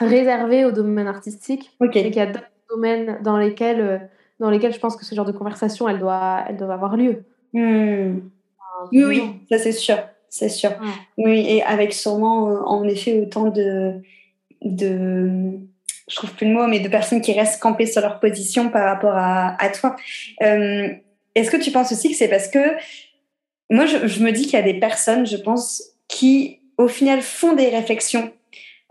réservé au domaine artistique. Et qu'il y a d'autres domaines dans lesquels dans lesquelles je pense que ce genre de conversation, elle doit, elle doit avoir lieu. Hmm. oui, oui, ça c'est sûr, c'est sûr. Oui, et avec sûrement, euh, en effet, autant de, de, je trouve plus le mot, mais de personnes qui restent campées sur leur position par rapport à, à toi. Euh, est-ce que tu penses aussi que c'est parce que moi, je, je me dis qu'il y a des personnes, je pense, qui au final font des réflexions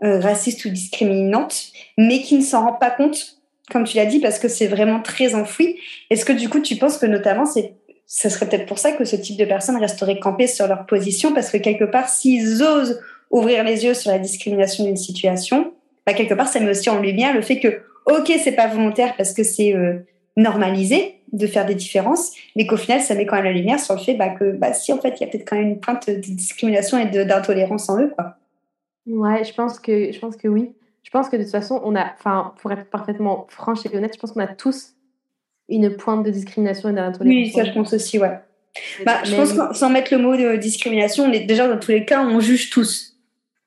euh, racistes ou discriminantes, mais qui ne s'en rendent pas compte, comme tu l'as dit, parce que c'est vraiment très enfoui. Est-ce que du coup, tu penses que notamment, c'est ce serait peut-être pour ça que ce type de personnes resteraient campées sur leur position, parce que quelque part, s'ils osent ouvrir les yeux sur la discrimination d'une situation, bah, quelque part, ça met aussi en lumière le fait que, ok, c'est pas volontaire parce que c'est euh, normalisé de faire des différences, mais qu'au final, ça met quand même la lumière sur le fait bah, que, bah, si, en fait, il y a peut-être quand même une pointe de discrimination et d'intolérance en eux, quoi. Ouais, je pense que, je pense que oui. Je pense que de toute façon, on a, pour être parfaitement franche et honnête, je pense qu'on a tous une pointe de discrimination et d'intolérance. Oui, ça, je pense aussi, ouais. Bah, je pense que sans mettre le mot de discrimination, on est déjà dans tous les cas, on juge tous.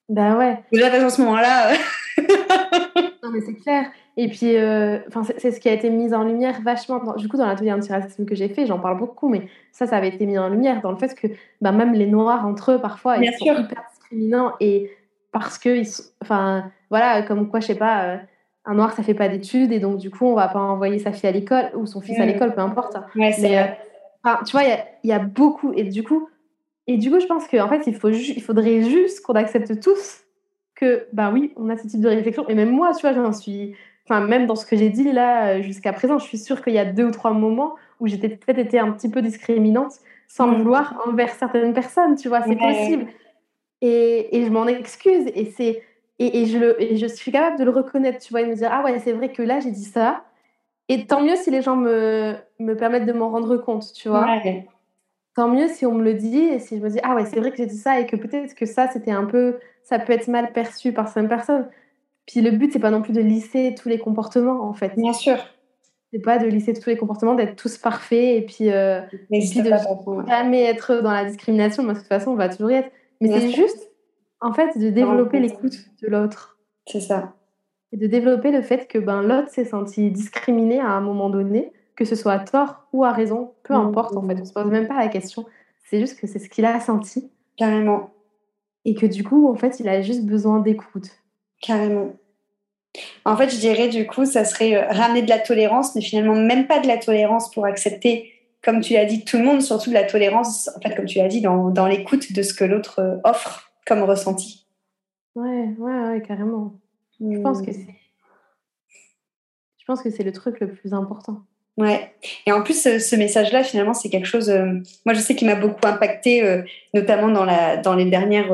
Bah ouais. Déjà, à ce moment-là. non, mais c'est clair. Et puis, euh, c'est ce qui a été mis en lumière vachement. du coup, dans l'atelier antiracisme que j'ai fait, j'en parle beaucoup, mais ça, ça avait été mis en lumière dans le fait que bah, même les Noirs entre eux, parfois, ils sont hyper discriminants et parce que, enfin, voilà, comme quoi, je sais pas, euh, un noir, ça fait pas d'études, et donc, du coup, on va pas envoyer sa fille à l'école, ou son fils à l'école, peu importe. Mais, euh, tu vois, il y, a beaucoup, et du coup, et du coup, je pense qu'en fait, il, faut il faudrait juste qu'on accepte tous que, bah oui, on a ce type de réflexion, et même moi, tu vois, j'en suis, enfin, même dans ce que j'ai dit là, euh, jusqu'à présent, je suis sûre qu'il y a deux ou trois moments où j'étais peut-être été un petit peu discriminante, sans le vouloir, envers certaines personnes, tu vois, c'est possible. Et, et je m'en excuse. Et, c'est, et, et, je le, et je suis capable de le reconnaître, tu vois, et me dire, ah ouais, c'est vrai que là, j'ai dit ça. Et tant mieux si les gens me, me permettent de m'en rendre compte, tu vois. Tant mieux si on me le dit et si je me dis, ah ouais, c'est vrai que j'ai dit ça et que peut-être que ça, c'était un peu, ça peut être mal perçu par certaines personnes. Puis le but, c'est pas non plus de lisser tous les comportements, en fait. Bien sûr. C'est pas de lisser tous les comportements, d'être tous parfaits et puis, euh, et puis de jamais être dans la discrimination, que de toute façon, on va toujours y être. Mais c'est juste, en fait, de développer l'écoute de l'autre. C'est ça. Et de développer le fait que ben, l'autre s'est senti discriminé à un moment donné, que ce soit à tort ou à raison, peu mmh. importe en fait, on se pose même pas la question. C'est juste que c'est ce qu'il a senti. Carrément. Et que du coup, en fait, il a juste besoin d'écoute. Carrément. En fait, je dirais du coup, ça serait euh, ramener de la tolérance, mais finalement même pas de la tolérance pour accepter comme tu l'as dit, tout le monde, surtout de la tolérance, en fait, comme tu l'as dit, dans, dans l'écoute de ce que l'autre euh, offre comme ressenti. Ouais, ouais, ouais, carrément. Je pense que hmm. c'est. Je pense que c'est le truc le plus important. Ouais. Et en plus, ce, message-là, finalement, c'est quelque chose. Euh, moi, je sais qu'il m'a beaucoup impacté, euh, notamment dans, la, dans les dernières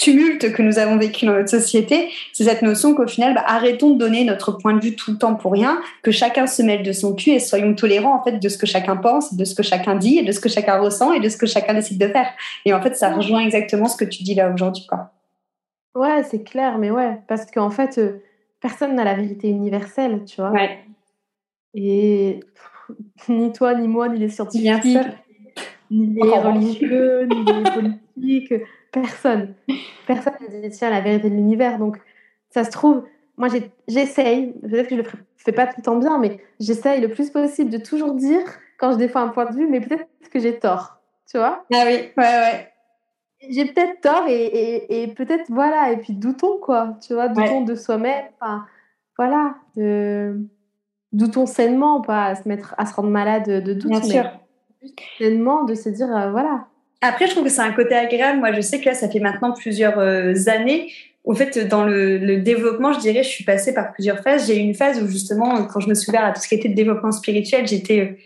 tumulte que nous avons vécu dans notre société, c'est cette notion qu'au final, bah, arrêtons de donner notre point de vue tout le temps pour rien, que chacun se mêle de son cul et soyons tolérants en fait de ce que chacun pense, de ce que chacun dit, et de ce que chacun ressent et de ce que chacun décide de faire. Et en fait, ça rejoint exactement ce que tu dis là aujourd'hui, quoi. Ouais, c'est clair, mais ouais, parce qu'en fait, euh, personne n'a la vérité universelle, tu vois. Ouais. Et ni toi, ni moi, ni les scientifiques, ni les religieux, ni les politiques personne. Personne ne détient la vérité de l'univers. Donc, ça se trouve, moi, j'essaye, peut-être que je le fais pas tout le temps bien, mais j'essaye le plus possible de toujours dire quand je défends un point de vue, mais peut-être que j'ai tort. Tu vois? Ah oui, ouais, ouais. J'ai peut-être tort et, et, peut-être, voilà, et puis doutons, quoi. Tu vois, doutons de soi-même. Enfin, voilà. De... Doutons sainement, pas à se, mettre, à se rendre malade de doute, Bien mais sûr. sainement de se dire, euh, voilà, après, je trouve que c'est un côté agréable. Moi, je sais que là, ça fait maintenant plusieurs euh, années. Au fait, dans le, développement, je dirais, je suis passée par plusieurs phases. J'ai eu une phase où, justement, quand je me suis ouverte à tout ce qui était de développement spirituel, j'étais euh,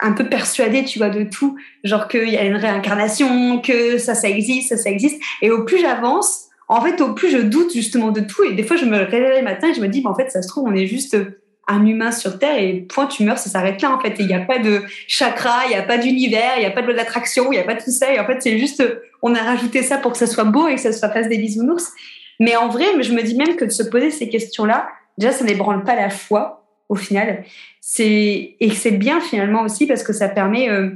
un peu persuadée, tu vois, de tout. Genre qu'il y a une réincarnation, que ça, ça existe, ça, ça existe. Et au plus j'avance, en fait, au plus je doute justement de tout. Et des fois, je me réveille le matin et je me dis, bah, en fait, ça se trouve, on est juste un humain sur Terre et point, tu meurs, ça s'arrête là en fait. Il n'y a pas de chakra, il n'y a pas d'univers, il n'y a pas de loi d'attraction, il n'y a pas de tout ça. Et en fait, c'est juste, on a rajouté ça pour que ça soit beau et que ça soit face des bisounours. Mais en vrai, je me dis même que de se poser ces questions-là, déjà, ça n'ébranle pas la foi au final. C'est et c'est bien finalement aussi parce que ça permet euh,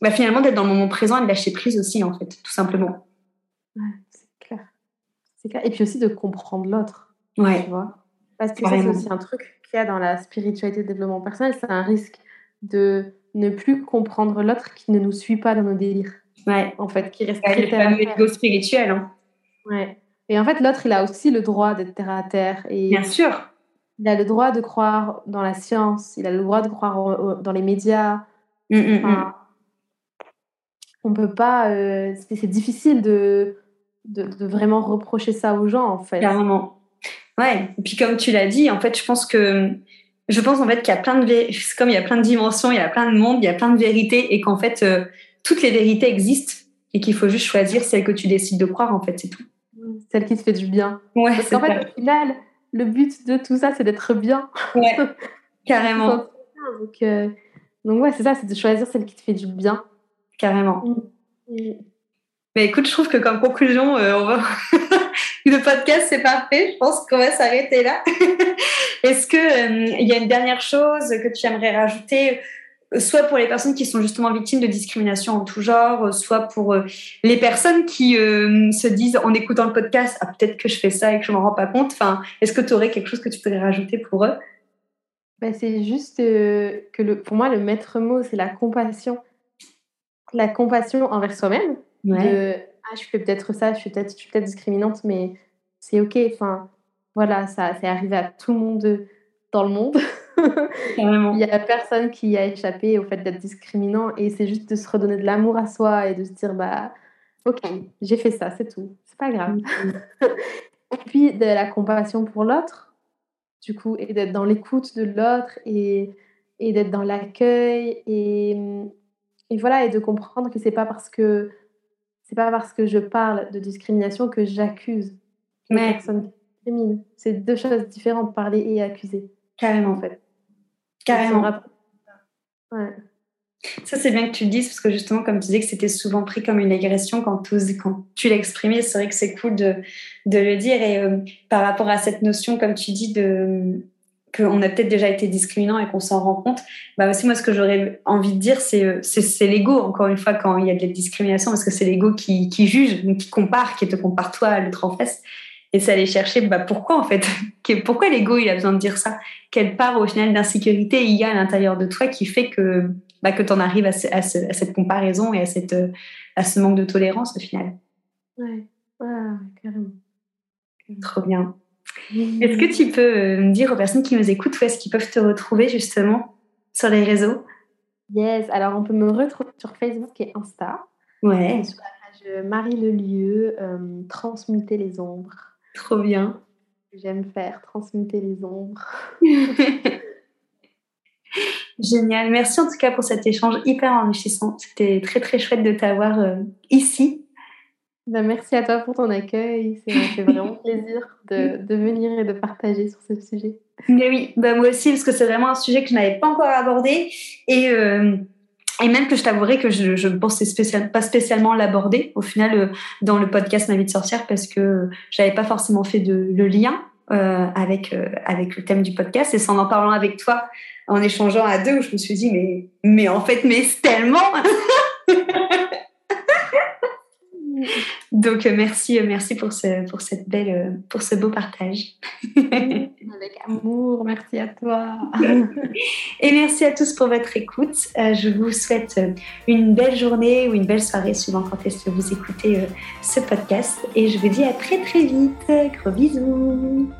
bah, finalement d'être dans le moment présent et de lâcher prise aussi en fait, tout simplement. c'est clair. C'est clair. Et puis aussi de comprendre l'autre. Ouais. Tu vois? Parce que c'est aussi un truc qu'il y a dans la spiritualité et le développement personnel, c'est un risque de ne plus comprendre l'autre qui ne nous suit pas dans nos délires. Ouais. En fait, qui reste très terre à terre. spirituel. Hein. Ouais. Et en fait, l'autre, il a aussi le droit d'être terre à terre. Et Bien sûr. Il a le droit de croire dans la science, il a le droit de croire dans les médias. On mm, mm, mm. On peut pas. Euh, c'est difficile de, de, de, vraiment reprocher ça aux gens, en fait. Carrément. Ouais. Et puis, comme tu l'as dit, en fait, je pense que. Je pense en fait qu'il y a plein de comme il y a plein de dimensions, il y a plein de mondes, il y a plein de vérités et qu'en fait euh, toutes les vérités existent et qu'il faut juste choisir celle que tu décides de croire en fait, c'est tout. Celle qui te fait du bien. Ouais, Parce qu'en fait, au final, le but de tout ça, c'est d'être bien. Ouais, carrément. donc, euh, donc, ouais, c'est ça, c'est de choisir celle qui te fait du bien. Carrément. Mm. Mm. Mais écoute, je trouve que comme conclusion, euh, on va... le podcast, c'est parfait. Je pense qu'on va s'arrêter là. Est-ce qu'il euh, y a une dernière chose que tu aimerais rajouter soit pour les personnes qui sont justement victimes de discrimination en tout genre, soit pour les personnes qui se disent en écoutant le podcast, ah, peut-être que je fais ça et que je m'en rends pas compte. Enfin, est-ce que tu aurais quelque chose que tu pourrais rajouter pour eux? Ben, C'est juste que le, pour moi, le maître mot, c'est la compassion. La compassion envers soi-même. Ah, je fais peut-être ça, je suis peut-être peut discriminante, mais c'est OK. Enfin, voilà, ça c'est arrivé à tout le monde dans le monde. Il y a personne qui a échappé au fait d'être discriminant et c'est juste de se redonner de l'amour à soi et de se dire bah ok j'ai fait ça c'est tout c'est pas grave et puis de la compassion pour l'autre du coup et d'être dans l'écoute de l'autre et, et d'être dans l'accueil et, et voilà et de comprendre que c'est pas parce que c'est pas parce que je parle de discrimination que j'accuse mais personne discrimine c'est deux choses différentes parler et accuser carrément en fait Carrément. Ouais. Ça, c'est bien que tu le dises, parce que justement, comme tu disais que c'était souvent pris comme une agression quand, quand tu l'exprimais, c'est vrai que c'est cool de, de, le dire. Et euh, par rapport à cette notion, comme tu dis, de qu'on a peut-être déjà été discriminant et qu'on s'en rend compte, bah aussi, moi, ce que j'aurais envie de dire, c'est euh, c'est l'ego, encore une fois, quand il y a de la discrimination, parce que c'est l'ego qui, qui juge, qui compare, qui te compare toi à l'autre en face. Et c'est aller chercher bah, pourquoi en fait? Pourquoi l'ego il a besoin de dire ça? Quelle part au final d'insécurité il y a à l'intérieur de toi qui fait que bah, que tu en arrives à, cette comparaison et à cette à ce manque de tolérance au final? Ouais, carrément. trop bien est-ce que tu peux euh, me dire aux personnes qui nous écoutent où est-ce qu'ils peuvent te retrouver justement sur les réseaux? Yes alors on peut me retrouver sur Facebook et Insta ouais sur la page Marie le lieu euh, transmuter les ombres Trop bien. J'aime faire transmuter les ombres. Génial. Merci en tout cas pour cet échange hyper enrichissant. C'était très très chouette de t'avoir euh, ici. Ben, merci à toi pour ton accueil. Ça fait vraiment plaisir de, de, venir et de partager sur ce sujet. Mais oui, ben, moi aussi, parce que c'est vraiment un sujet que je n'avais pas encore abordé. Et euh, et même que je t'avouerai que je ne pensais spécial, pas spécialement l'aborder au final euh, dans le podcast Ma vie de sorcière parce que j'avais pas forcément fait de, le lien euh, avec, avec le thème du podcast. Et c'est en en parlant avec toi, en échangeant à deux, où je me suis dit, mais, mais en fait, mais tellement Donc euh, merci, euh, merci pour ce, pour cette belle, euh, pour ce beau partage. Avec amour, merci à toi. Et merci à tous pour votre écoute. Je vous souhaite une belle journée ou une belle soirée suivant quand est-ce que vous écoutez ce podcast. Et je vous dis à très très vite. Gros bisous.